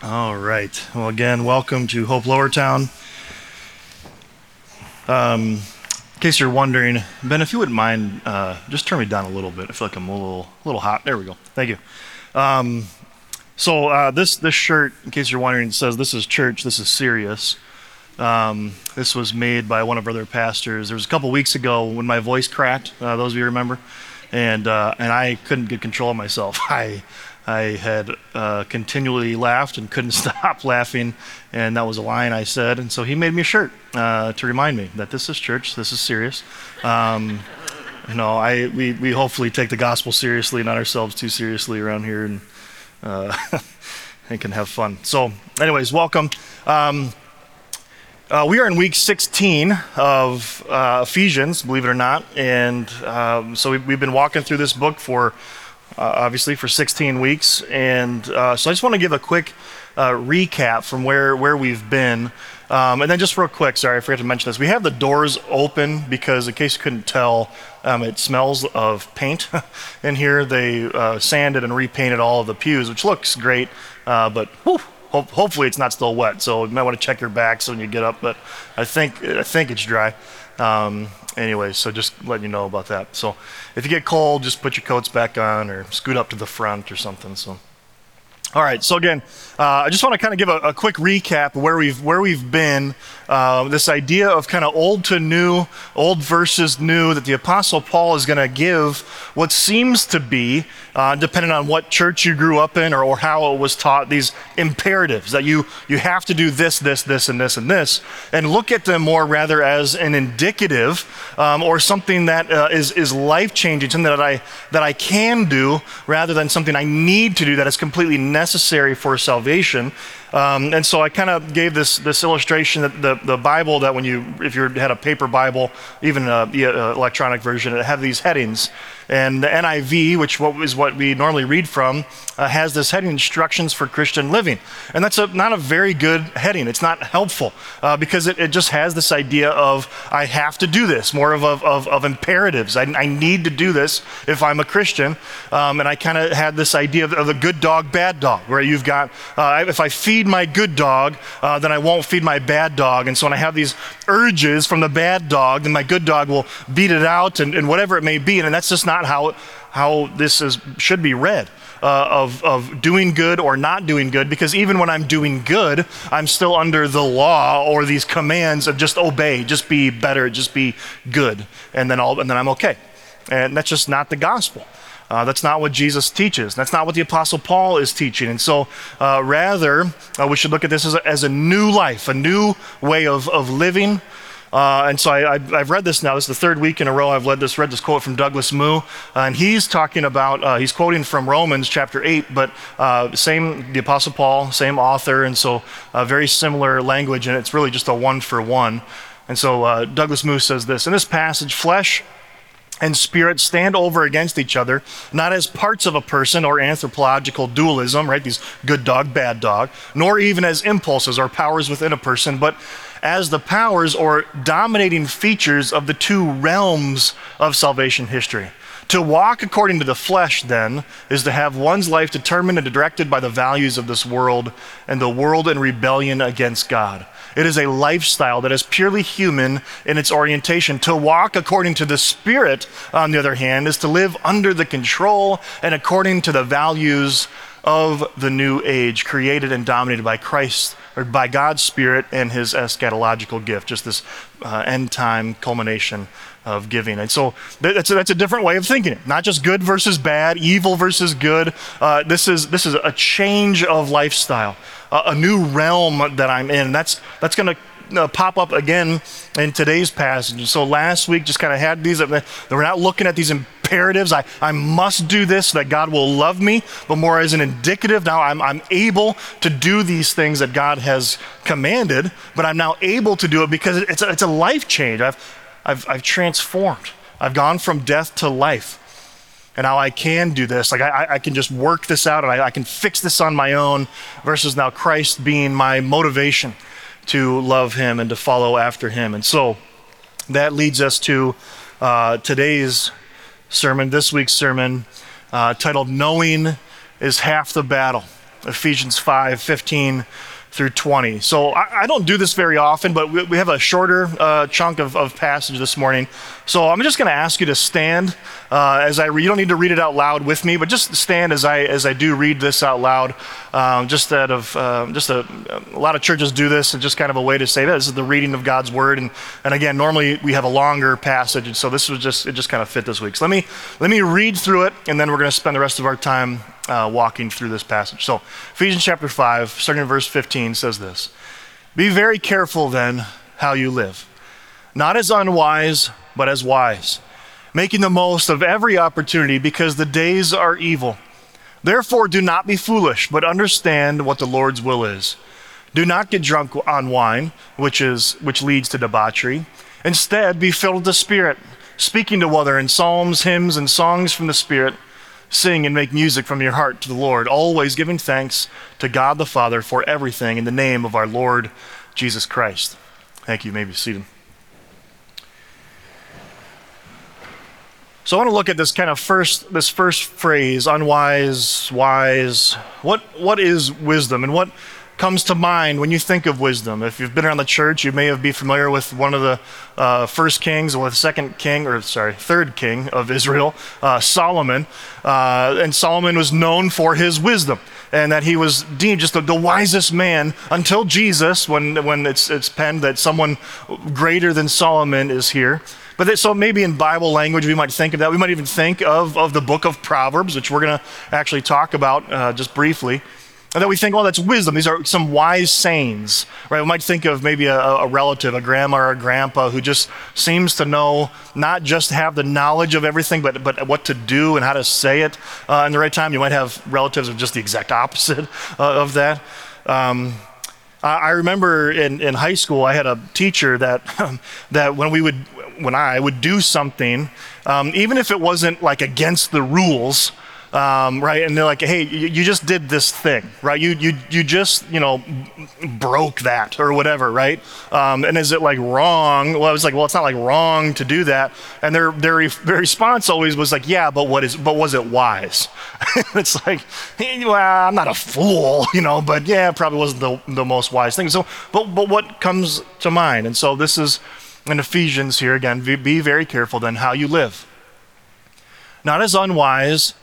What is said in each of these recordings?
All right. Well, again, welcome to Hope Lowertown. Um, in case you're wondering, Ben, if you wouldn't mind, uh, just turn me down a little bit. I feel like I'm a little, a little hot. There we go. Thank you. Um, so uh, this this shirt, in case you're wondering, says this is church. This is serious. Um, this was made by one of our other pastors. There was a couple weeks ago when my voice cracked. Uh, those of you remember, and uh, and I couldn't get control of myself. I I had uh, continually laughed and couldn't stop laughing, and that was a line I said. And so he made me a shirt uh, to remind me that this is church, this is serious. Um, you know, I we, we hopefully take the gospel seriously, not ourselves too seriously around here, and uh, and can have fun. So, anyways, welcome. Um, uh, we are in week 16 of uh, Ephesians, believe it or not, and um, so we, have been walking through this book for obviously for 16 weeks, and uh, so I just want to give a quick uh, recap from where where we've been, um, and then just real quick. Sorry, I forgot to mention this. We have the doors open because, in case you couldn't tell, um, it smells of paint in here. They uh, sanded and repainted all of the pews, which looks great, but. Whew, hopefully it's not still wet. So you might want to check your backs when you get up. But I think I think it's dry. Um, anyway, so just letting you know about that. So if you get cold, just put your coats back on or scoot up to the front or something. So. All right, so again, uh, I just want to kind of give a, a, quick recap of where we've where we've been. Uh, this idea of kind of old to new, old versus new, that the Apostle Paul is going to give what seems to be, uh, depending on what church you grew up in or, or how it was taught, these imperatives that you you have to do this, this, this, and this, and this, and look at them more rather as an indicative um, or something that uh, is is life changing, something that I that I can do rather than something I need to do that is completely necessary for salvation. Um, and so I kind of gave this, this illustration that the, the Bible, that when you, if you had a paper Bible, even an electronic version, it had these headings. And the NIV, which is what we normally read from, uh, has this heading instructions for Christian living. And that's a, not a very good heading. It's not helpful uh, because it, it, just has this idea of I have to do this, more of, of, of imperatives. I, I, need to do this if I'm a Christian. Um, and I kind of had this idea of, of, the good dog, bad dog, where you've got uh, if I feed my good dog, uh, then I won't feed my bad dog. And so when I have these urges from the bad dog, then my good dog will beat it out and, and whatever it may be. And that's just not not how, how this is, should be read. Uh, of, of doing good or not doing good, because even when I'm doing good, I'm still under the law or these commands of just obey, just be better, just be good, and then, I'll, and then I'm okay. And that's just not the gospel. Uh, that's not what Jesus teaches. That's not what the Apostle Paul is teaching. And so, uh, rather, uh, we should look at this as a, as a new life, a new way of, of living, uh, and so I, have read this now. This is the third week in a row I've read this, read this quote from Douglas Moo. Uh, and he's talking about, uh, he's quoting from Romans chapter 8, but uh, same, the Apostle Paul, same author, and so uh, very similar language, and it's really just a one for one. And so uh, Douglas Moo says this In this passage, flesh and spirit stand over against each other, not as parts of a person or anthropological dualism, right? These good dog, bad dog, nor even as impulses or powers within a person, but as the powers or dominating features of the two realms of salvation history. To walk according to the flesh, then, is to have one's life determined and directed by the values of this world and the world in rebellion against God. It is a lifestyle that is purely human in its orientation. To walk according to the Spirit, on the other hand, is to live under the control and according to the values of the new age, created and dominated by Christ or by God's Spirit and His eschatological gift, just this uh, end time culmination of giving. And so that's a, that's a different way of thinking it. Not just good versus bad, evil versus good. Uh, this is this is a change of lifestyle, uh, a new realm that I'm in. That's that's going to uh, pop up again in today's passage. So last week just kind of had these. Uh, we're not looking at these imperatives. I, I must do this so that God will love me, but more as an indicative. Now I'm, I'm able to do these things that God has commanded, but I'm now able to do it because it's a, it's a life change. I've, I've, I've transformed. I've gone from death to life. And now I can do this. Like I, I can just work this out and I, I can fix this on my own versus now Christ being my motivation to love him and to follow after him. And so that leads us to uh, today's sermon, this week's sermon, uh, titled Knowing is Half the Battle. Ephesians 5 15 through 20. So I, I, don't do this very often, but we, we have a shorter uh, chunk of, of, passage this morning. So I'm just going to ask you to stand uh, as I read. You don't need to read it out loud with me, but just stand as I as I do read this out loud. Um, just out of uh, just a, a, lot of churches do this, and just kind of a way to say that this is the reading of God's word. And and again, normally we have a longer passage, and so this was just it just kind of fit this week. So let me let me read through it, and then we're going to spend the rest of our time uh, walking through this passage. So, Ephesians chapter 5, starting in verse 15, says this Be very careful then how you live, not as unwise, but as wise, making the most of every opportunity because the days are evil. Therefore, do not be foolish, but understand what the Lord's will is. Do not get drunk on wine, which, is, which leads to debauchery. Instead, be filled with the Spirit, speaking to one another in psalms, hymns, and songs from the Spirit sing and make music from your heart to the Lord, always giving thanks to God the Father for everything in the name of our Lord Jesus Christ. Thank you. you may be seated. So I want to look at this kind of first this first phrase, unwise, wise. What what is wisdom and what comes to mind when you think of wisdom? If you've been around the church, you may have be familiar with one of the uh, first kings, or the second king, or sorry, third king of Israel, uh, Solomon. Uh, and Solomon was known for his wisdom, and that he was deemed just the, the wisest man until Jesus, when when it's it's penned that someone greater than Solomon is here. But so maybe in Bible language, we might think of that. We might even think of, of the book of Proverbs, which we're going to actually talk about uh, just briefly. And then we think, well, that's wisdom. These are some wise sayings, right? We might think of maybe a, a, relative, a grandma or a grandpa who just seems to know, not just have the knowledge of everything, but, but what to do and how to say it uh, in the right time. You might have relatives of just the exact opposite uh, of that. Um, I remember in, in high school, I had a teacher that, that when we would, when I would do something, um, even if it wasn't like against the rules, um, right? And they're like, hey, you, you, just did this thing, right? You, you, you just, you know, broke that or whatever, right? Um, and is it like wrong? Well, I was like, well, it's not like wrong to do that. And their, their, their response always was like, yeah, but what is, but was it wise? it's like, hey, well, I'm not a fool, you know, but yeah, probably wasn't the, the most wise thing. So, but, but what comes to mind? And so this is in Ephesians here again, be very careful then how you live. Not as unwise,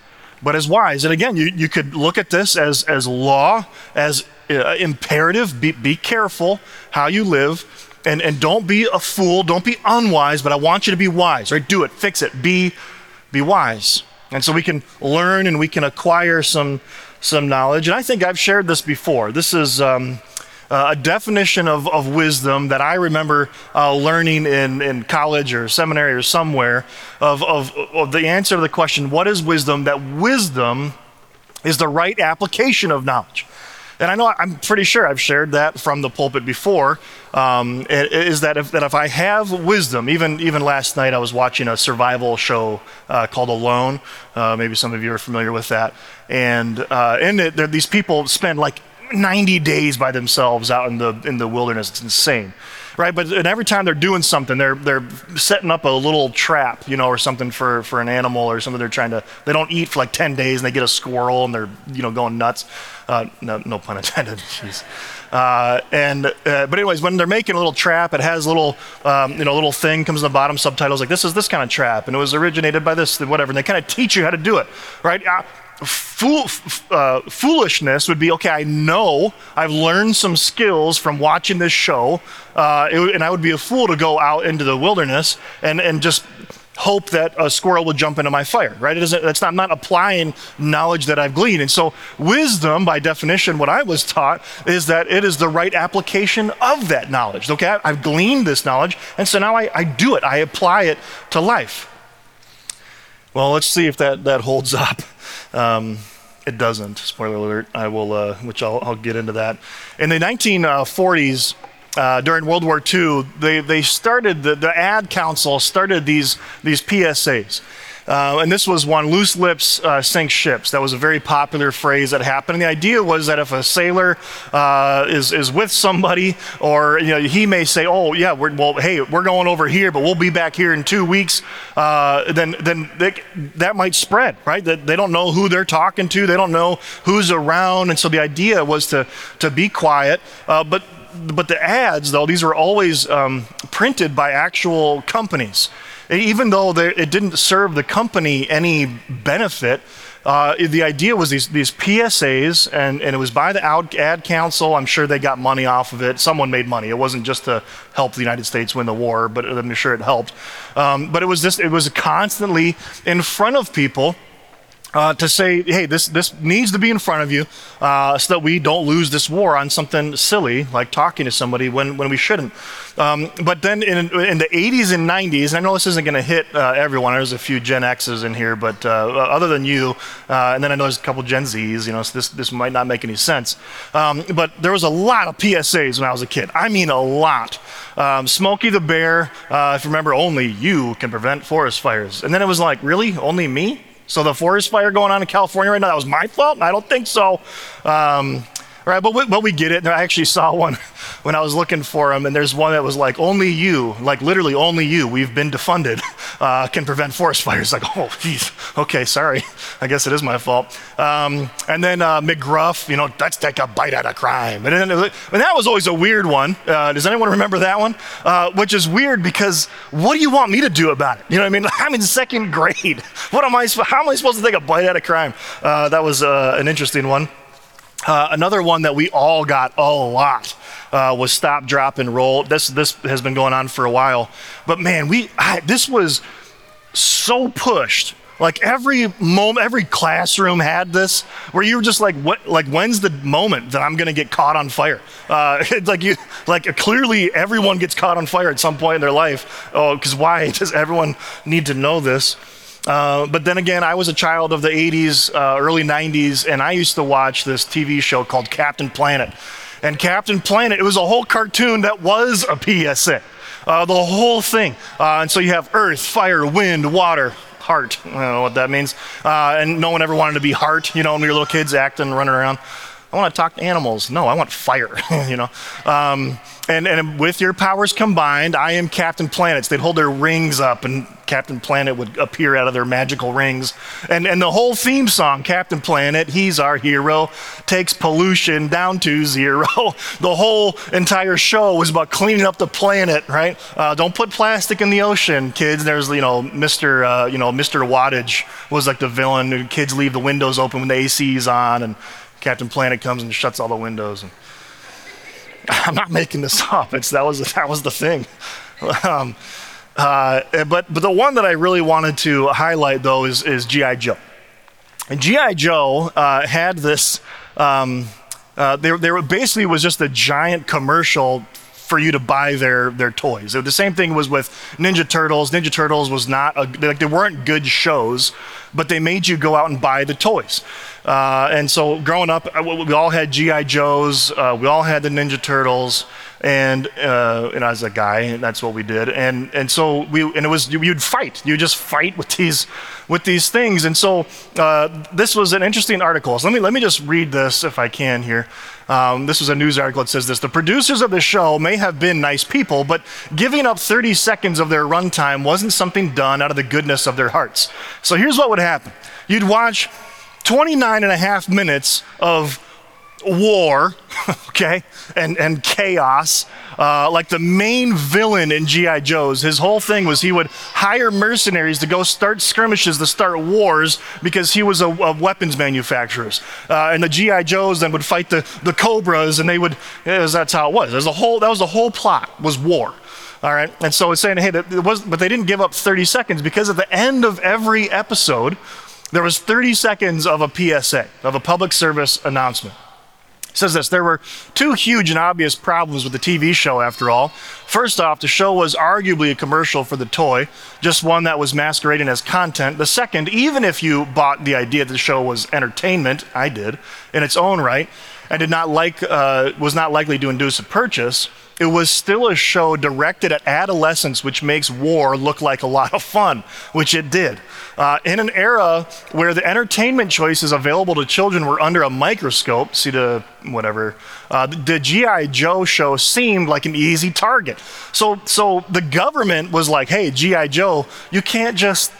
but as wise. And again, you, you could look at this as, as law, as uh, imperative. Be, be careful how you live. And, and don't be a fool. Don't be unwise, but I want you to be wise, right? Do it, fix it, be, be wise. And so we can learn and we can acquire some, some knowledge. And I think I've shared this before. This is. Um, uh, a definition of, of wisdom that I remember uh, learning in, in college or seminary or somewhere of, of, of the answer to the question, what is wisdom? That wisdom is the right application of knowledge. And I know I'm pretty sure I've shared that from the pulpit before. Um, is that if, that if I have wisdom, even even last night I was watching a survival show uh, called Alone. Uh, maybe some of you are familiar with that. And uh, in it, these people spend like 90 days by themselves out in the in the wilderness. It's insane, right? But and every time they're doing something, they're they're setting up a little trap, you know, or something for for an animal or something. They're trying to. They don't eat for like 10 days, and they get a squirrel, and they're you know going nuts. Uh, no, no pun intended. Jeez. Uh, and uh, but anyways, when they're making a little trap, it has little um, you know little thing comes in the bottom subtitles like this is this kind of trap, and it was originated by this whatever. And they kind of teach you how to do it, right? Fool, uh, foolishness would be okay, I know I've learned some skills from watching this show, uh, it, and I would be a fool to go out into the wilderness and, and just hope that a squirrel would jump into my fire, right? It isn't, that's not, I'm not applying knowledge that I've gleaned. And so, wisdom, by definition, what I was taught is that it is the right application of that knowledge. Okay, I've gleaned this knowledge, and so now I, I do it, I apply it to life. Well, let's see if that, that holds up. Um, it doesn't. Spoiler alert. I will, uh, which I'll, I'll, get into that. In the 1940s, uh, during World War II, they, they started the, the ad council started these these PSAs, Uh, and this was one loose lips uh, sink ships. That was a very popular phrase that happened. And the idea was that if a sailor uh, is, is with somebody, or you know, he may say, Oh, yeah, we're, well, hey, we're going over here, but we'll be back here in two weeks, uh, then, then they, that might spread, right? That they don't know who they're talking to, they don't know who's around. And so the idea was to, to be quiet. Uh, but but the ads, though, these were always um, printed by actual companies even though it didn't serve the company any benefit, uh, the idea was these, these PSAs, and, and it was by the ad council. I'm sure they got money off of it. Someone made money. It wasn't just to help the United States win the war, but I'm sure it helped. Um, but it was just, it was constantly in front of people uh, to say, hey, this, this needs to be in front of you uh, so that we don't lose this war on something silly like talking to somebody when, when we shouldn't. Um, but then in, in the 80s and 90s, and I know this isn't going to hit uh, everyone, there's a few Gen X's in here, but uh, other than you, uh, and then I know there's a couple Gen Z's, you know, so this, this might not make any sense. Um, but there was a lot of PSAs when I was a kid. I mean, a lot. Um, Smokey the Bear, uh, if you remember, only you can prevent forest fires. And then it was like, really? Only me? So the forest fire going on in California right now, that was my fault? I don't think so. Um, right, but we, but we get it. I actually saw one when I was looking for them, and there's one that was like, only you, like literally only you, we've been defunded, uh, can prevent forest fires. Like, oh, geez, okay, sorry. I guess it is my fault. Um, and then uh, McGruff, you know, let's take a bite out of crime. And, then, and that was always a weird one. Uh, does anyone remember that one? Uh, which is weird because what do you want me to do about it? You know what I mean? I'm in second grade. What am I, how am I supposed to take a bite out of crime? Uh, that was uh, an interesting one. Uh, another one that we all got a lot uh, was stop, drop, and roll. This this has been going on for a while, but man, we I, this was so pushed. Like every moment, every classroom had this, where you were just like, "What? Like, when's the moment that I'm going to get caught on fire?" Uh, like you, like clearly everyone gets caught on fire at some point in their life. Oh, because why does everyone need to know this? Uh, but then again, I was a child of the 80s, uh, early 90s, and I used to watch this TV show called Captain Planet. And Captain Planet, it was a whole cartoon that was a PSA, uh, the whole thing. Uh, and so you have earth, fire, wind, water, heart. I don't know what that means. Uh, and no one ever wanted to be heart, you know, when we were little kids acting, running around. I want to talk to animals. No, I want fire, you know. Um, and, and with your powers combined, I am Captain Planets. They'd hold their rings up, and Captain Planet would appear out of their magical rings. And, and the whole theme song, Captain Planet, he's our hero, takes pollution down to zero. the whole entire show was about cleaning up the planet, right? Uh, don't put plastic in the ocean, kids. There's, you know, Mr. Uh, you know, Mr. Wattage was like the villain. Kids leave the windows open when the AC's on, and Captain Planet comes and shuts all the windows. And I'm not making this up. It's, that, was, that was the thing. Um, uh, but, but the one that I really wanted to highlight, though, is, is G.I. Joe. And G.I. Joe uh, had this, um, uh, they, they were basically was just a giant commercial for you to buy their their toys. The same thing was with Ninja Turtles. Ninja Turtles was not a, like they weren't good shows, but they made you go out and buy the toys. Uh, and so growing up, uh, we all had GI Joes. Uh, we all had the Ninja Turtles and uh, and as a guy, that's what we did. And and so we and it was you'd fight. You just fight with these with these things. And so uh, this was an interesting article. So let me let me just read this if I can here. Um, this was a news article that says this: the producers of the show may have been nice people, but giving up 30 seconds of their runtime wasn't something done out of the goodness of their hearts. So here's what would happen: you'd watch 29 and a half minutes of war, okay, and, and chaos. Uh, like the main villain in G.I. Joe's, his whole thing was he would hire mercenaries to go start skirmishes, to start wars, because he was a, a weapons manufacturer. Uh, and the G.I. Joes then would fight the, the Cobras, and they would, yeah, that's how it was. A whole, that was the whole plot, was war. All right, and so it's saying, hey, that it was, but they didn't give up 30 seconds because at the end of every episode, there was 30 seconds of a PSA, of a public service announcement says this There were two huge and obvious problems with the TV show, after all. First off, the show was arguably a commercial for the toy, just one that was masquerading as content. The second, even if you bought the idea that the show was entertainment, I did, in its own right, and did not like, uh, was not likely to induce a purchase, it was still a show directed at adolescents, which makes war look like a lot of fun, which it did. Uh, in an era where the entertainment choices available to children were under a microscope, see the whatever, uh, the G.I. Joe show seemed like an easy target. So, so the government was like, hey, G.I. Joe, you can't just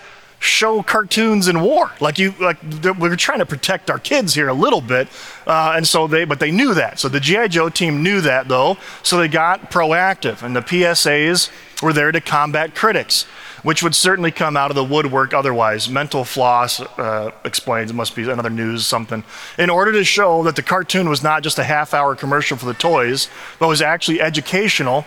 show cartoons in war. Like you, like we are trying to protect our kids here a little bit, uh, and so they, but they knew that. So the GI Joe team knew that though, so they got proactive, and the PSAs were there to combat critics, which would certainly come out of the woodwork otherwise. Mental Floss uh, explains it must be another news something. In order to show that the cartoon was not just a half-hour commercial for the toys, but was actually educational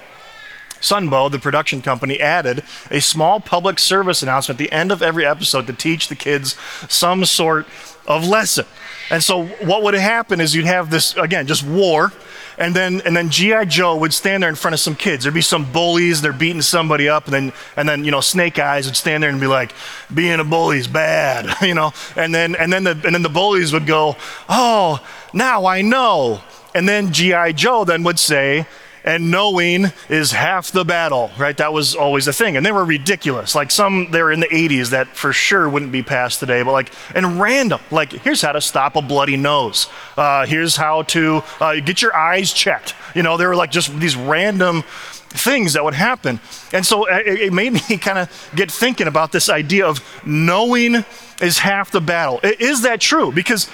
Sunbow, the production company, added a small public service announcement at the end of every episode to teach the kids some sort of lesson. And so what would happen is you'd have this again, just war, and then and then GI Joe would stand there in front of some kids. There'd be some bullies, they're beating somebody up, and then and then you know Snake Eyes would stand there and be like, "Being a bully's bad," you know. And then and then the and then the bullies would go, "Oh, now I know." And then GI Joe then would say, and knowing is half the battle, right? That was always a thing. And they were ridiculous. Like some, they were in the 80s that for sure wouldn't be passed today, but like, and random. Like, here's how to stop a bloody nose. Uh, here's how to uh, get your eyes checked. You know, there were like just these random things that would happen. And so uh, it, it made me kind of get thinking about this idea of knowing is half the battle. Is that true? Because,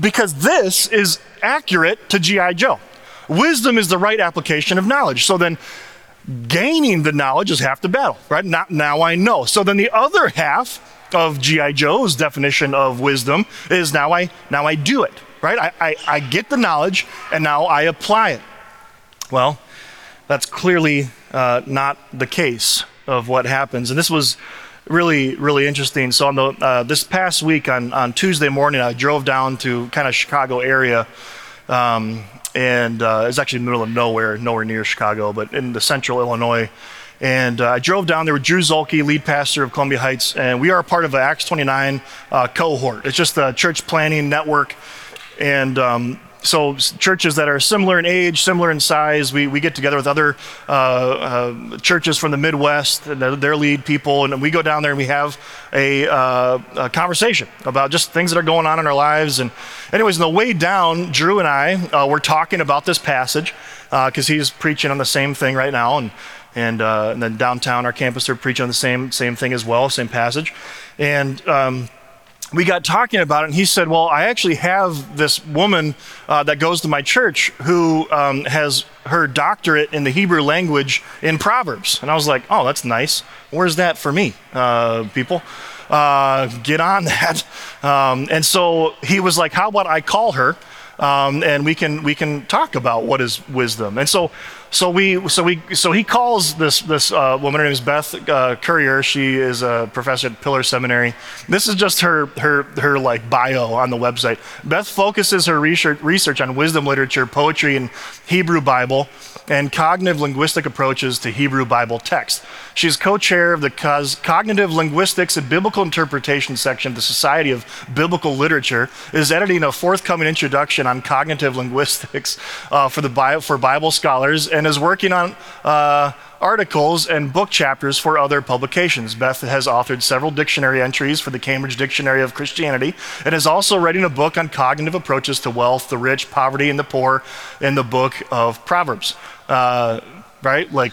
because this is accurate to G.I. Joe. Wisdom is the right application of knowledge. So then, gaining the knowledge is half the battle, right? Not, now I know. So then the other half of G.I. Joe's definition of wisdom is now I, now I do it, right? I, I, I get the knowledge and now I apply it. Well, that's clearly uh, not the case of what happens. And this was really, really interesting. So on the uh, this past week on, on Tuesday morning, I drove down to kind of Chicago area um, and uh, it's actually in the middle of nowhere, nowhere near Chicago, but in the central Illinois. And uh, I drove down there with Drew Zolke, lead pastor of Columbia Heights, and we are part of the Acts 29 uh, cohort. It's just a church planting network, and um, so churches that are similar in age, similar in size, we, we get together with other uh, uh, churches from the Midwest, their lead people, and we go down there and we have a, uh, a, conversation about just things that are going on in our lives. And anyways, on the way down, Drew and I uh, were talking about this passage because uh, he's preaching on the same thing right now, and and, uh, and then downtown our campus they're preaching on the same same thing as well, same passage, and. Um, we got talking about it, and he said, Well, I actually have this woman uh, that goes to my church who um, has her doctorate in the Hebrew language in Proverbs. And I was like, Oh, that's nice. Where's that for me, uh, people? Uh, get on that. Um, and so he was like, How about I call her? Um, and we can we can talk about what is wisdom. And so so we so we so he calls this this uh, woman. Her name is Beth uh, Currier. She is a professor at Pillar Seminary. This is just her her her like bio on the website. Beth focuses her research research on wisdom literature, poetry, and Hebrew Bible, and cognitive linguistic approaches to Hebrew Bible text. She's co-chair of the Cognitive Linguistics and Biblical Interpretation section of the Society of Biblical Literature. Is editing a forthcoming introduction on cognitive linguistics uh, for the for Bible scholars and is working on uh, articles and book chapters for other publications. Beth has authored several dictionary entries for the Cambridge Dictionary of Christianity and is also writing a book on cognitive approaches to wealth, the rich, poverty, and the poor in the book of Proverbs. Uh, right? Like,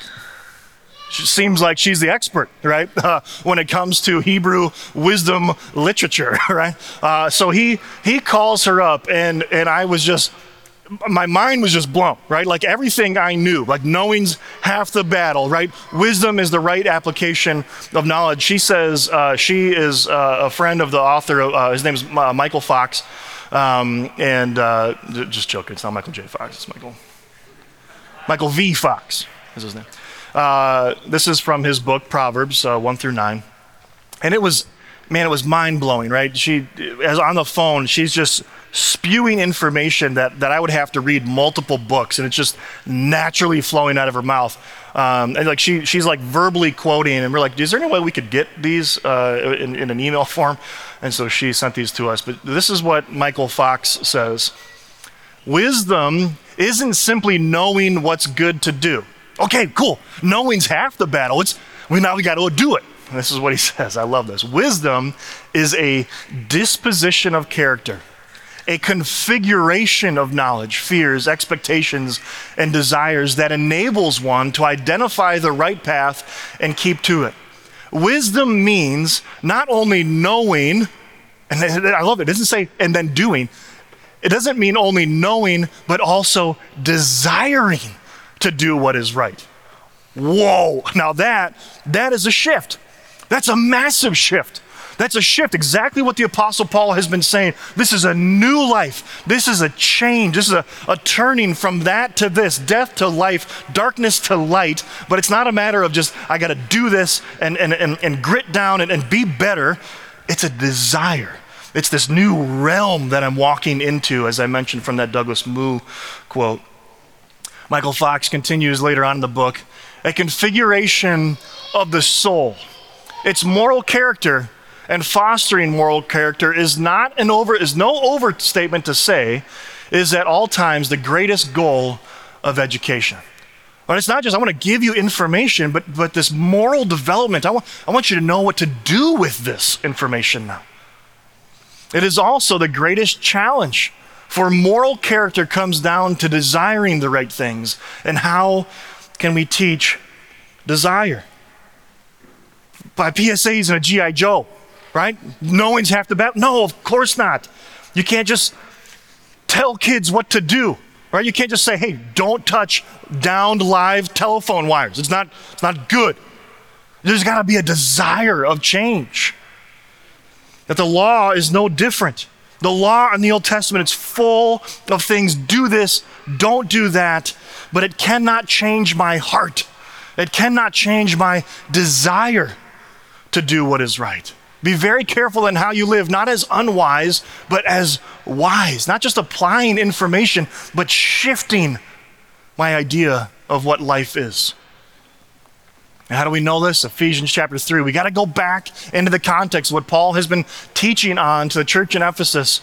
she seems like she's the expert, right? Uh, when it comes to Hebrew wisdom literature, right? Uh, so he he calls her up, and and I was just my mind was just blown, right? Like everything I knew, like knowing's half the battle, right? Wisdom is the right application of knowledge. She says uh, she is uh, a friend of the author, uh, his name is uh, Michael Fox. Um, and just joking, it's not Michael J. Fox, it's Michael. Michael V. Fox is his name. Uh, this is from his book, Proverbs 1 through 9. And it was, man, it was mind blowing, right? She, as on the phone, she's just spewing information that, that I would have to read multiple books, and it's just naturally flowing out of her mouth. Um, and like she, she's like verbally quoting, and we're like, is there any way we could get these uh, in, in an email form? And so she sent these to us. But this is what Michael Fox says Wisdom isn't simply knowing what's good to do. Okay, cool. Knowing's half the battle. It's we now we got to do it. This is what he says. I love this. Wisdom is a disposition of character, a configuration of knowledge, fears, expectations, and desires that enables one to identify the right path and keep to it. Wisdom means not only knowing, and I love it, it doesn't say and then doing. It doesn't mean only knowing, but also desiring to do what is right. Whoa. Now that that is a shift. That's a massive shift. That's a shift, exactly what the Apostle Paul has been saying. This is a new life. This is a change. This is a, a turning from that to this, death to life, darkness to light. But it's not a matter of just, I got to do this and, and, and, and grit down and, and be better. It's a desire. It's this new realm that I'm walking into, as I mentioned from that Douglas Moo quote. Michael Fox continues later on in the book a configuration of the soul. Its moral character and fostering moral character is not an over is no overstatement to say is at all times the greatest goal of education. But it's not just I want to give you information, but but this moral development. I want I want you to know what to do with this information now. It is also the greatest challenge. For moral character comes down to desiring the right things. And how can we teach desire? By PSAs and a G.I. Joe, right? No one's half the battle. No, of course not. You can't just tell kids what to do, right? You can't just say, hey, don't touch downed live telephone wires. It's not, it's not good. There's got to be a desire of change. That the law is no different. The law in the Old Testament is full of things do this, don't do that, but it cannot change my heart. It cannot change my desire to do what is right. Be very careful in how you live, not as unwise, but as wise. Not just applying information, but shifting my idea of what life is. And how do we know this? Ephesians chapter 3. We got to go back into the context of what Paul has been teaching on to the church in Ephesus.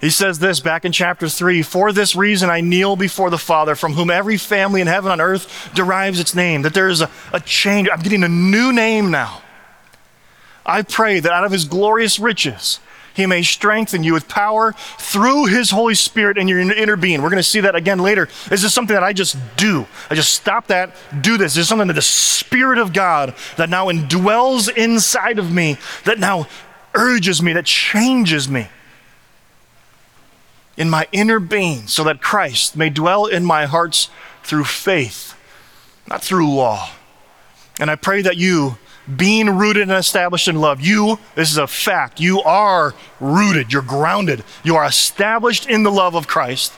He says this back in chapter 3 For this reason I kneel before the Father, from whom every family in heaven and earth derives its name, that there is a, a change. I'm getting a new name now. I pray that out of his glorious riches, he may strengthen you with power through his Holy Spirit in your inner being. We're going to see that again later. This is something that I just do? I just stop that, do this. This is something that the Spirit of God that now indwells inside of me, that now urges me, that changes me in my inner being, so that Christ may dwell in my hearts through faith, not through law. And I pray that you being rooted and established in love. You, this is a fact, you are rooted, you're grounded, you are established in the love of Christ.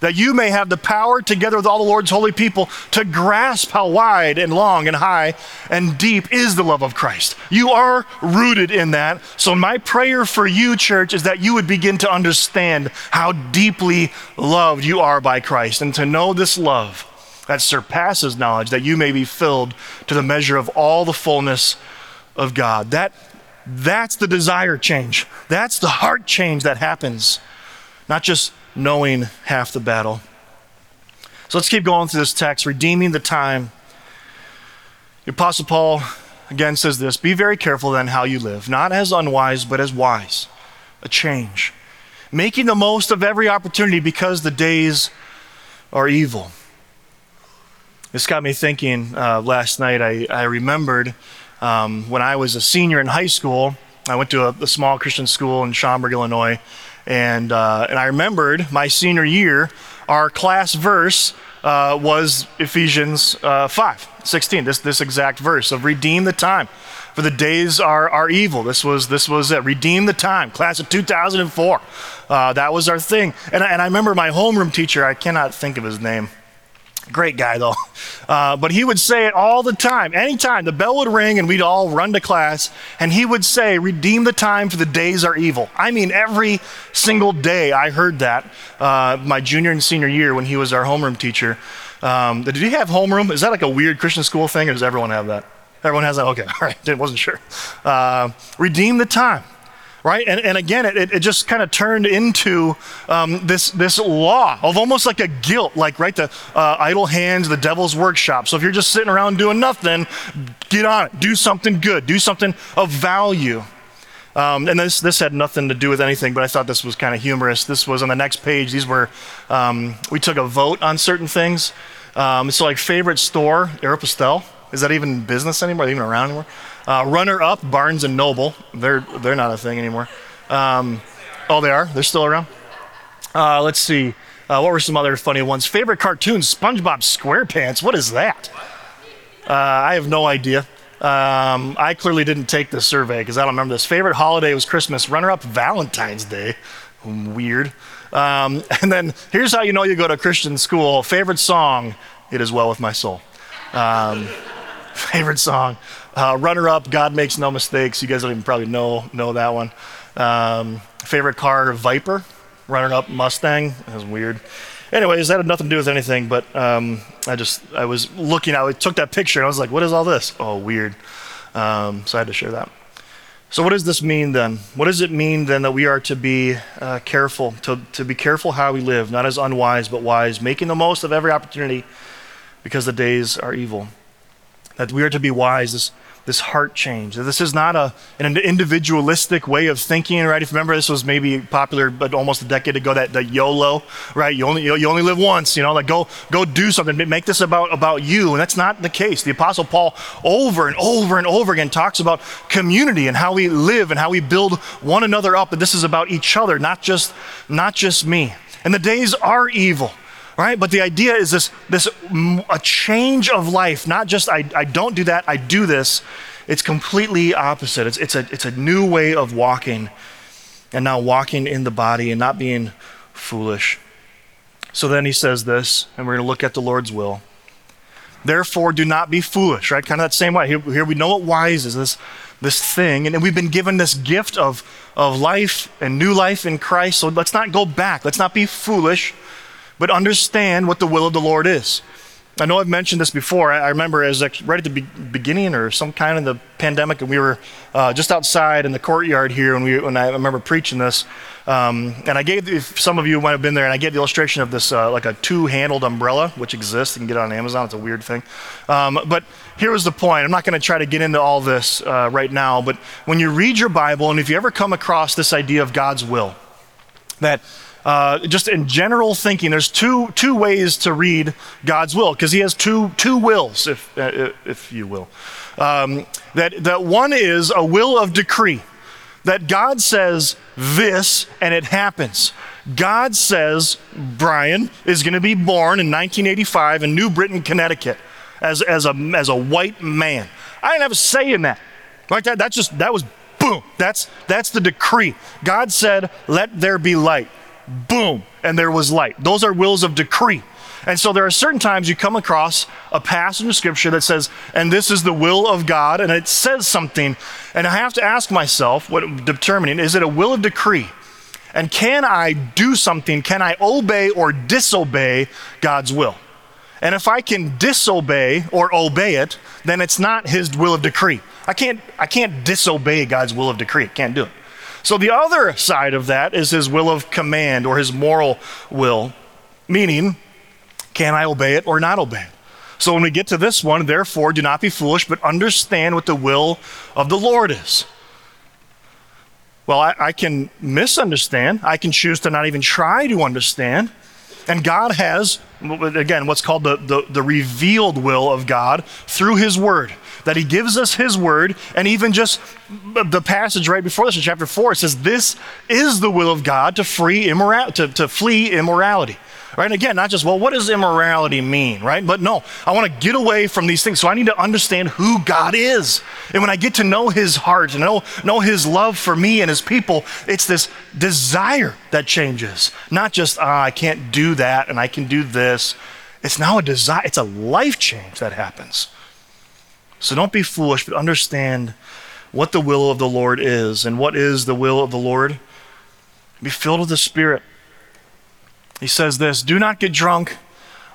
That you may have the power, together with all the Lord's holy people, to grasp how wide and long and high and deep is the love of Christ. You are rooted in that. So, my prayer for you, church, is that you would begin to understand how deeply loved you are by Christ and to know this love that surpasses knowledge, that you may be filled to the measure of all the fullness of God. That, that's the desire change. That's the heart change that happens, not just knowing half the battle. So let's keep going through this text, redeeming the time. The Apostle Paul again says this Be very careful then how you live, not as unwise, but as wise. A change. Making the most of every opportunity because the days are evil. This got me thinking uh, last night. I, I remembered um, when I was a senior in high school, I went to a, a small Christian school in Schaumburg, Illinois. And, uh, and I remembered my senior year, our class verse uh, was Ephesians uh, 5 16, this, this exact verse of redeem the time. For the days are, are evil. This was, this was it. Redeem the time. Class of 2004. Uh, that was our thing. And, I, and I remember my homeroom teacher, I cannot think of his name. Great guy, though. Uh, but he would say it all the time. Anytime the bell would ring and we'd all run to class, and he would say, Redeem the time, for the days are evil. I mean, every single day I heard that uh, my junior and senior year when he was our homeroom teacher. Um, did he have homeroom? Is that like a weird Christian school thing, or does everyone have that? Everyone has that? Okay, all right, wasn't sure. Uh, redeem the time. Right? And, and again, it, it just kind of turned into um, this, this law of almost like a guilt, like, right, the uh, idle hands, the devil's workshop. So if you're just sitting around doing nothing, get on it. Do something good. Do something of value. Um, and this, this had nothing to do with anything, but I thought this was kind of humorous. This was on the next page. These were, um, we took a vote on certain things. Um, so, like, favorite store, Aeropostale. Is that even business anymore? Are they even around anymore? Uh, runner up, Barnes and Noble. They're, they're not a thing anymore. Um, oh, they are? They're still around? Uh, let's see. Uh, what were some other funny ones? Favorite cartoon, SpongeBob SquarePants. What is that? Uh, I have no idea. Um, I clearly didn't take this survey because I don't remember this. Favorite holiday was Christmas. Runner up, Valentine's Day. Weird. Um, and then here's how you know you go to Christian school. Favorite song, It Is Well With My Soul. Um, favorite song. Uh, runner up, God Makes No Mistakes. You guys don't even probably know, know that one. Um, favorite car, Viper. Runner up, Mustang. That was weird. Anyways, that had nothing to do with anything, but um, I just, I was looking, I took that picture and I was like, what is all this? Oh, weird. Um, so I had to share that. So, what does this mean then? What does it mean then that we are to be uh, careful, to, to be careful how we live, not as unwise, but wise, making the most of every opportunity because the days are evil? That we are to be wise. This, this heart change. This is not a, an individualistic way of thinking, right? If you remember, this was maybe popular, but almost a decade ago. That, that YOLO, right? You only you only live once. You know, like go go do something. Make this about about you, and that's not the case. The Apostle Paul, over and over and over again, talks about community and how we live and how we build one another up. And this is about each other, not just not just me. And the days are evil right? But the idea is this, this a change of life, not just I, I don't do that, I do this. It's completely opposite. It's, it's, a, it's a new way of walking and now walking in the body and not being foolish. So then he says this, and we're going to look at the Lord's will. Therefore, do not be foolish, right? Kind of that same way. Here, here we know what wise is this, this thing, and we've been given this gift of, of life and new life in Christ. So let's not go back. Let's not be foolish but understand what the will of the Lord is. I know I've mentioned this before. I remember as right at the beginning or some kind of the pandemic, and we were uh, just outside in the courtyard here, and we when I remember preaching this, um, and I gave if some of you might have been there, and I gave the illustration of this uh, like a two-handled umbrella, which exists. You can get it on Amazon. It's a weird thing, um, but here was the point. I'm not going to try to get into all this uh, right now, but when you read your Bible, and if you ever come across this idea of God's will, that uh, just in general thinking, there's two, two ways to read God's will, because he has two, two wills, if, uh, if you will. Um, that, that one is a will of decree, that God says this and it happens. God says Brian is going to be born in 1985 in New Britain, Connecticut, as, as, a, as a white man. I didn't have a say in that. Like that, that's just, that was boom. That's, that's the decree. God said, let there be light boom, and there was light. Those are wills of decree. And so there are certain times you come across a passage of scripture that says, and this is the will of God, and it says something. And I have to ask myself, what determining, is it a will of decree? And can I do something? Can I obey or disobey God's will? And if I can disobey or obey it, then it's not his will of decree. I can't, I can't disobey God's will of decree. I can't do it. So the other side of that is his will of command or his moral will, meaning, can I obey it or not obey it? So when we get to this one, therefore, do not be foolish, but understand what the will of the Lord is. Well, I, I, can misunderstand. I can choose to not even try to understand. And God has, again, what's called the, the, the revealed will of God through His Word that he gives us his word. And even just the passage right before this in chapter 4, it says, This is the will of God to, free immora- to, to flee immorality. Right? And again, not just, well, what does immorality mean? Right? But no, I want to get away from these things. So I need to understand who God is. And when I get to know his heart and know, know his love for me and his people, it's this desire that changes. Not just, ah, I can't do that and I can do this. It's now a desire, it's a life change that happens. So don't be foolish, but understand what the will of the Lord is. And what is the will of the Lord? Be filled with the Spirit. He says this Do not get drunk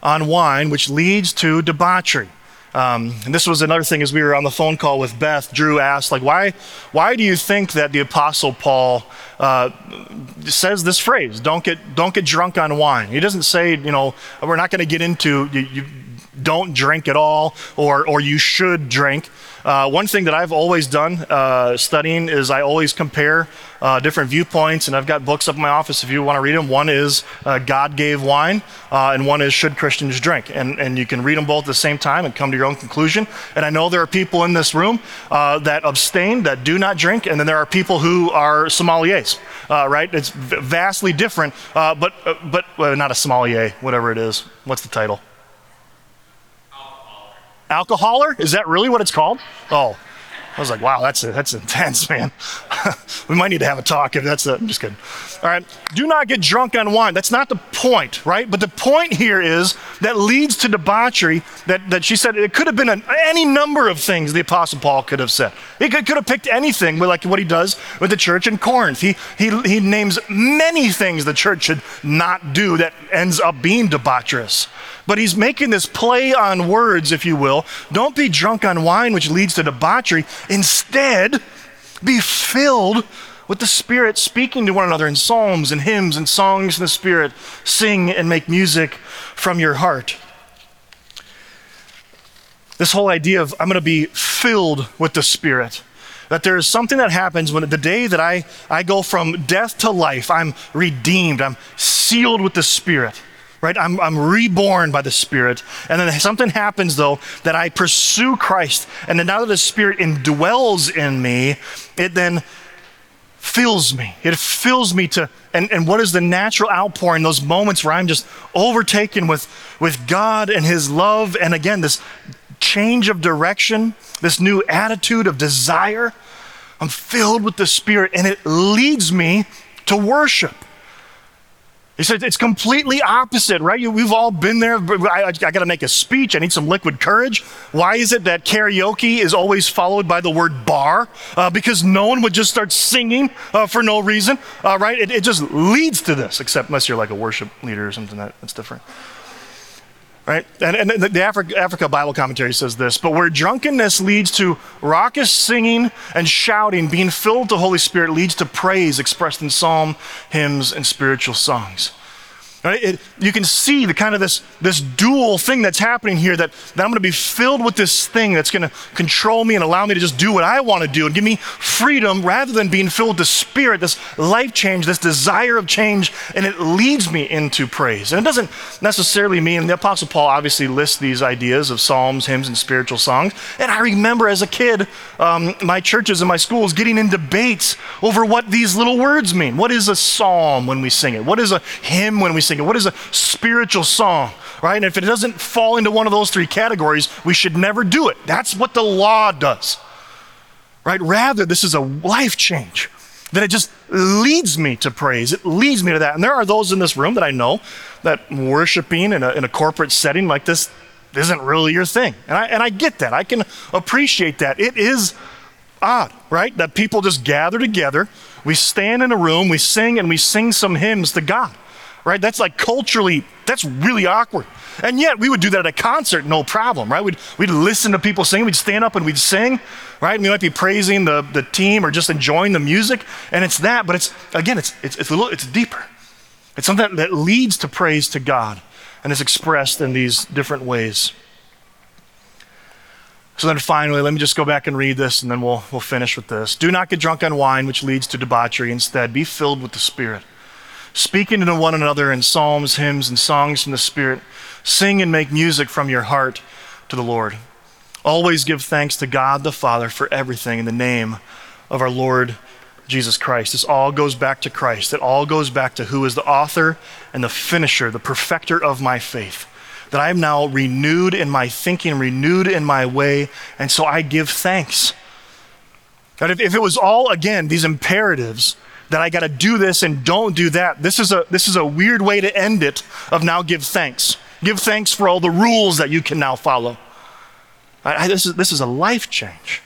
on wine, which leads to debauchery. Um, and this was another thing as we were on the phone call with Beth. Drew asked, like, why, why do you think that the Apostle Paul uh, says this phrase, "Don't get, don't get drunk on wine"? He doesn't say, you know, we're not going to get into you, you don't drink at all, or or you should drink. Uh, one thing that I've always done uh, studying is I always compare uh, different viewpoints, and I've got books up in my office if you want to read them. One is uh, God Gave Wine, uh, and one is Should Christians Drink? And, and you can read them both at the same time and come to your own conclusion. And I know there are people in this room uh, that abstain, that do not drink, and then there are people who are sommeliers, right? It's vastly different, but, but not a sommelier, whatever it is. What's the title? Alcoholer? Is that really what it's called? Oh, I was like, wow, that's that's intense, man. we might need to have a talk if that's a, I'm just kidding. All right, do not get drunk on wine. That's not the point, right? But the point here is that leads to debauchery. That, that she said it could have been an, any number of things the Apostle Paul could have said. He could, could have picked anything, like what he does with the church in Corinth. He, he, he names many things the church should not do that ends up being debaucherous. But he's making this play on words, if you will. Don't be drunk on wine, which leads to debauchery. Instead, be filled with the Spirit, speaking to one another in psalms and hymns and songs in the Spirit. Sing and make music from your heart. This whole idea of I'm going to be filled with the Spirit that there is something that happens when the day that I, I go from death to life, I'm redeemed, I'm sealed with the Spirit right? I'm, I'm reborn by the Spirit. And then something happens, though, that I pursue Christ. And then now that the Spirit indwells in me, it then fills me. It fills me to, and, and what is the natural outpouring, those moments where I'm just overtaken with, with God and His love. And again, this change of direction, this new attitude of desire. I'm filled with the Spirit, and it leads me to worship. Said it's completely opposite, right? We've all been there. I, I got to make a speech. I need some liquid courage. Why is it that karaoke is always followed by the word bar? Uh, because no one would just start singing uh, for no reason, uh, right? It, it, just leads to this, except unless you're like a worship leader or something that, that's different. Right? And, and the, the Africa, Africa Bible commentary says this But where drunkenness leads to raucous singing and shouting, being filled with the Holy Spirit leads to praise expressed in psalm, hymns, and spiritual songs. Right? It, you can see the kind of this, this dual thing that's happening here that, that I'm going to be filled with this thing that's going to control me and allow me to just do what I want to do and give me freedom rather than being filled with the Spirit, this life change, this desire of change, and it leads me into praise. And it doesn't necessarily mean, the Apostle Paul obviously lists these ideas of psalms, hymns, and spiritual songs. And I remember as a kid, um, my churches and my schools getting in debates over what these little words mean. What is a psalm when we sing it? What is a hymn when we sing it? What is a spiritual song? Right? And if it doesn't fall into one of those three categories, we should never do it. That's what the law does. Right? Rather, this is a life change. That it just leads me to praise. It leads me to that. And there are those in this room that I know that worshiping in a, in a corporate setting like this isn't really your thing. And I, and I get that. I can appreciate that. It is odd, right? That people just gather together, we stand in a room, we sing, and we sing some hymns to God right? That's like culturally, that's really awkward. And yet we would do that at a concert, no problem, right? We'd, we'd listen to people sing, we'd stand up and we'd sing, right? And we might be praising the, the team or just enjoying the music. And it's that, but it's, again, it's, it's, it's a little, it's deeper. It's something that leads to praise to God and is expressed in these different ways. So then finally, let me just go back and read this and then we'll, we'll finish with this. Do not get drunk on wine, which leads to debauchery. Instead, be filled with the Spirit speaking to one another in psalms, hymns, and songs from the Spirit. Sing and make music from your heart to the Lord. Always give thanks to God the Father for everything in the name of our Lord Jesus Christ. This all goes back to Christ. It all goes back to who is the author and the finisher, the perfecter of my faith. That I am now renewed in my thinking, renewed in my way, and so I give thanks. That if, if it was all, again, these imperatives, that I got to do this and don't do that. This is a this is a weird way to end it of now give thanks. Give thanks for all the rules that you can now follow. I, I, this, is, this is a life change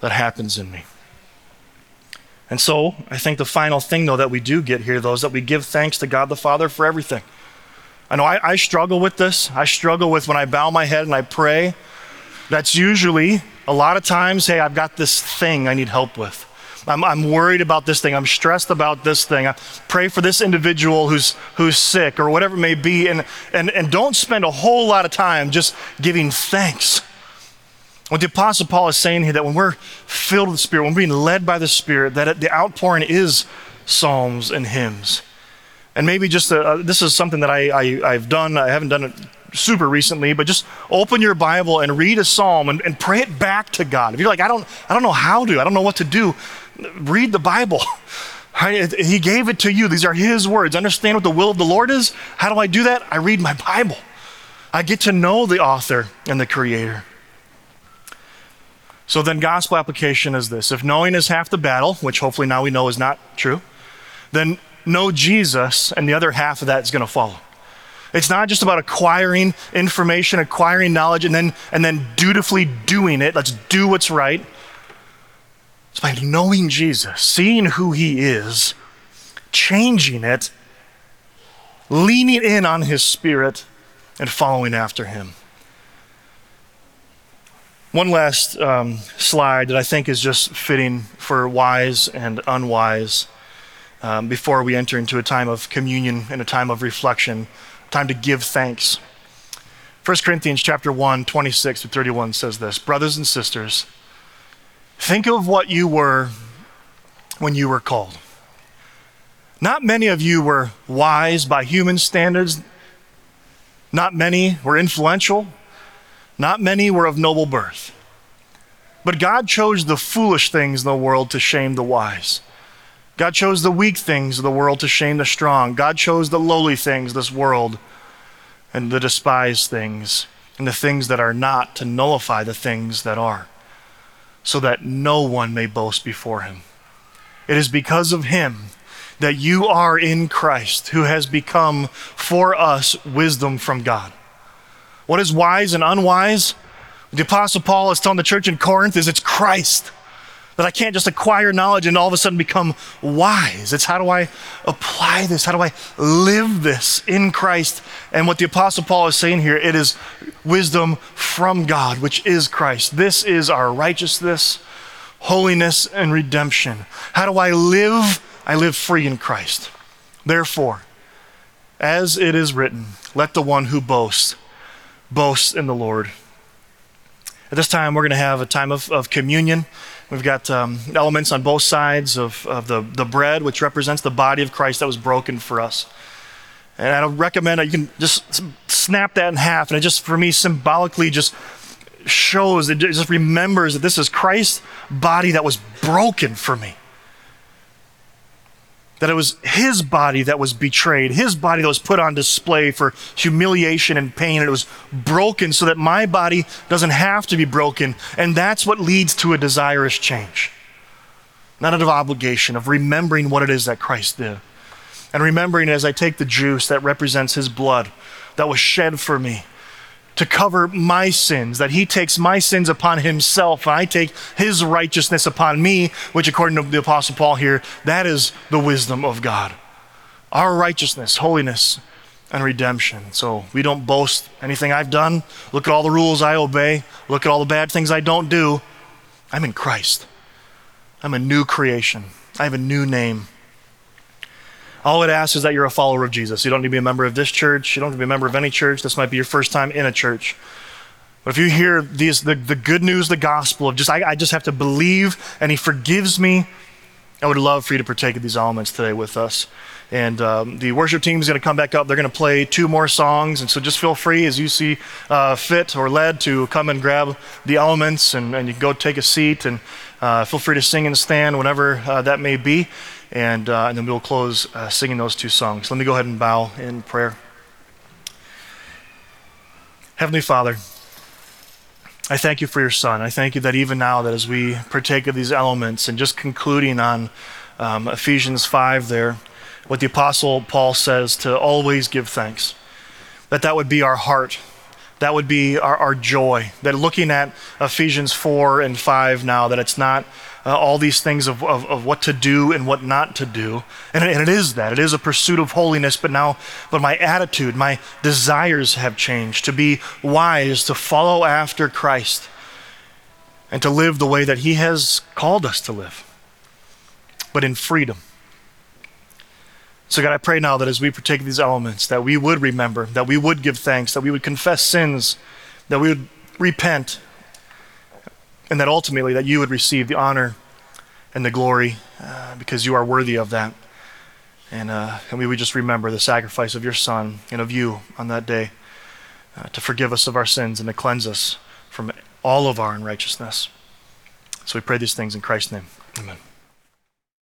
that happens in me. And so, I think the final thing, though, that we do get here, though, is that we give thanks to God the Father for everything. I know I, I struggle with this. I struggle with when I bow my head and I pray That's usually a lot of times, hey, I've got this thing I need help with. I'm, I'm worried about this thing. I'm stressed about this thing. I pray for this individual who's, who's sick or whatever it may be. And, and, and don't spend a whole lot of time just giving thanks. What the Apostle Paul is saying here that when we're filled with the Spirit, when we're being led by the Spirit, that the outpouring is psalms and hymns. And maybe just a, uh, this is something that I, I, I've done. I haven't done it super recently, but just open your Bible and read a psalm and, and pray it back to God. If you're like, I don't, I don't know how to, I don't know what to do, read the Bible. He gave it to you. These are His words. Understand what the will of the Lord is. How do I do that? I read my Bible. I get to know the author and the creator. So then, gospel application is this if knowing is half the battle, which hopefully now we know is not true, then know Jesus, and the other half of that is going to follow. It's not just about acquiring information, acquiring knowledge, and then, and then dutifully doing it. Let's do what's right. It's by knowing Jesus, seeing who he is, changing it, leaning in on his spirit, and following after him. One last um, slide that I think is just fitting for wise and unwise um, before we enter into a time of communion and a time of reflection, time to give thanks. 1 Corinthians chapter 1, 26 to 31 says this Brothers and sisters, think of what you were when you were called. Not many of you were wise by human standards. Not many were influential. Not many were of noble birth. But God chose the foolish things in the world to shame the wise. God chose the weak things of the world to shame the strong. God chose the lowly things, this world, and the despised things, and the things that are not to nullify the things that are, so that no one may boast before him. It is because of him that you are in Christ, who has become for us wisdom from God. What is wise and unwise? The Apostle Paul is telling the church in Corinth is it's Christ. That I can't just acquire knowledge and all of a sudden become wise. It's how do I apply this? How do I live this in Christ? And what the Apostle Paul is saying here, it is wisdom from God, which is Christ. This is our righteousness, holiness, and redemption. How do I live? I live free in Christ. Therefore, as it is written, let the one who boasts boast in the Lord. At this time, we're going to have a time of, of communion. We've got um, elements on both sides of, of the, the bread, which represents the body of Christ that was broken for us. And I recommend that you can just snap that in half, and it just, for me, symbolically just shows, it just remembers that this is Christ's body that was broken for me that it was his body that was betrayed, his body that was put on display for humiliation and pain, and it was broken so that my body doesn't have to be broken. And that's what leads to a desirous change. Not out of obligation, of remembering what it is that Christ did. And remembering as I take the juice that represents his blood that was shed for me to cover my sins, that he takes my sins upon himself, and I take his righteousness upon me, which, according to the Apostle Paul here, that is the wisdom of God. Our righteousness, holiness, and redemption. So we don't boast anything I've done. Look at all the rules I obey. Look at all the bad things I don't do. I'm in Christ. I'm a new creation. I have a new name. All it asks is that you're a follower of Jesus. You don't need to be a member of this church. You don't need to be a member of any church. This might be your first time in a church. But if you hear these, the, the good news, the gospel of just, I, I just have to believe and he forgives me, I would love for you to partake of these elements today with us. And um, the worship team is going to come back up. They're going to play two more songs. And so just feel free as you see uh, fit or led to come and grab the elements and, and you can go take a seat. And uh, feel free to sing and stand whenever uh, that may be and, uh, and then we'll close uh, singing those two songs. Let me go ahead and bow in prayer. Heavenly Father, I thank you for your Son. I thank you that even now, that as we partake of these elements and just concluding on um, Ephesians 5 there, what the Apostle Paul says to always give thanks, that that would be our heart. That would be our, our joy. That looking at Ephesians 4 and 5 now, that it's not uh, all these things of, of, of, what to do and what not to do. And, and it is that. It is a pursuit of holiness, but now, but my attitude, my desires have changed to be wise, to follow after Christ, and to live the way that He has called us to live, but in freedom. So, God, I pray now that as we partake of these elements, that we would remember, that we would give thanks, that we would confess sins, that we would repent, and that ultimately that you would receive the honor and the glory uh, because you are worthy of that. And, uh, and we would just remember the sacrifice of your Son and of you on that day uh, to forgive us of our sins and to cleanse us from all of our unrighteousness. So we pray these things in Christ's name. Amen.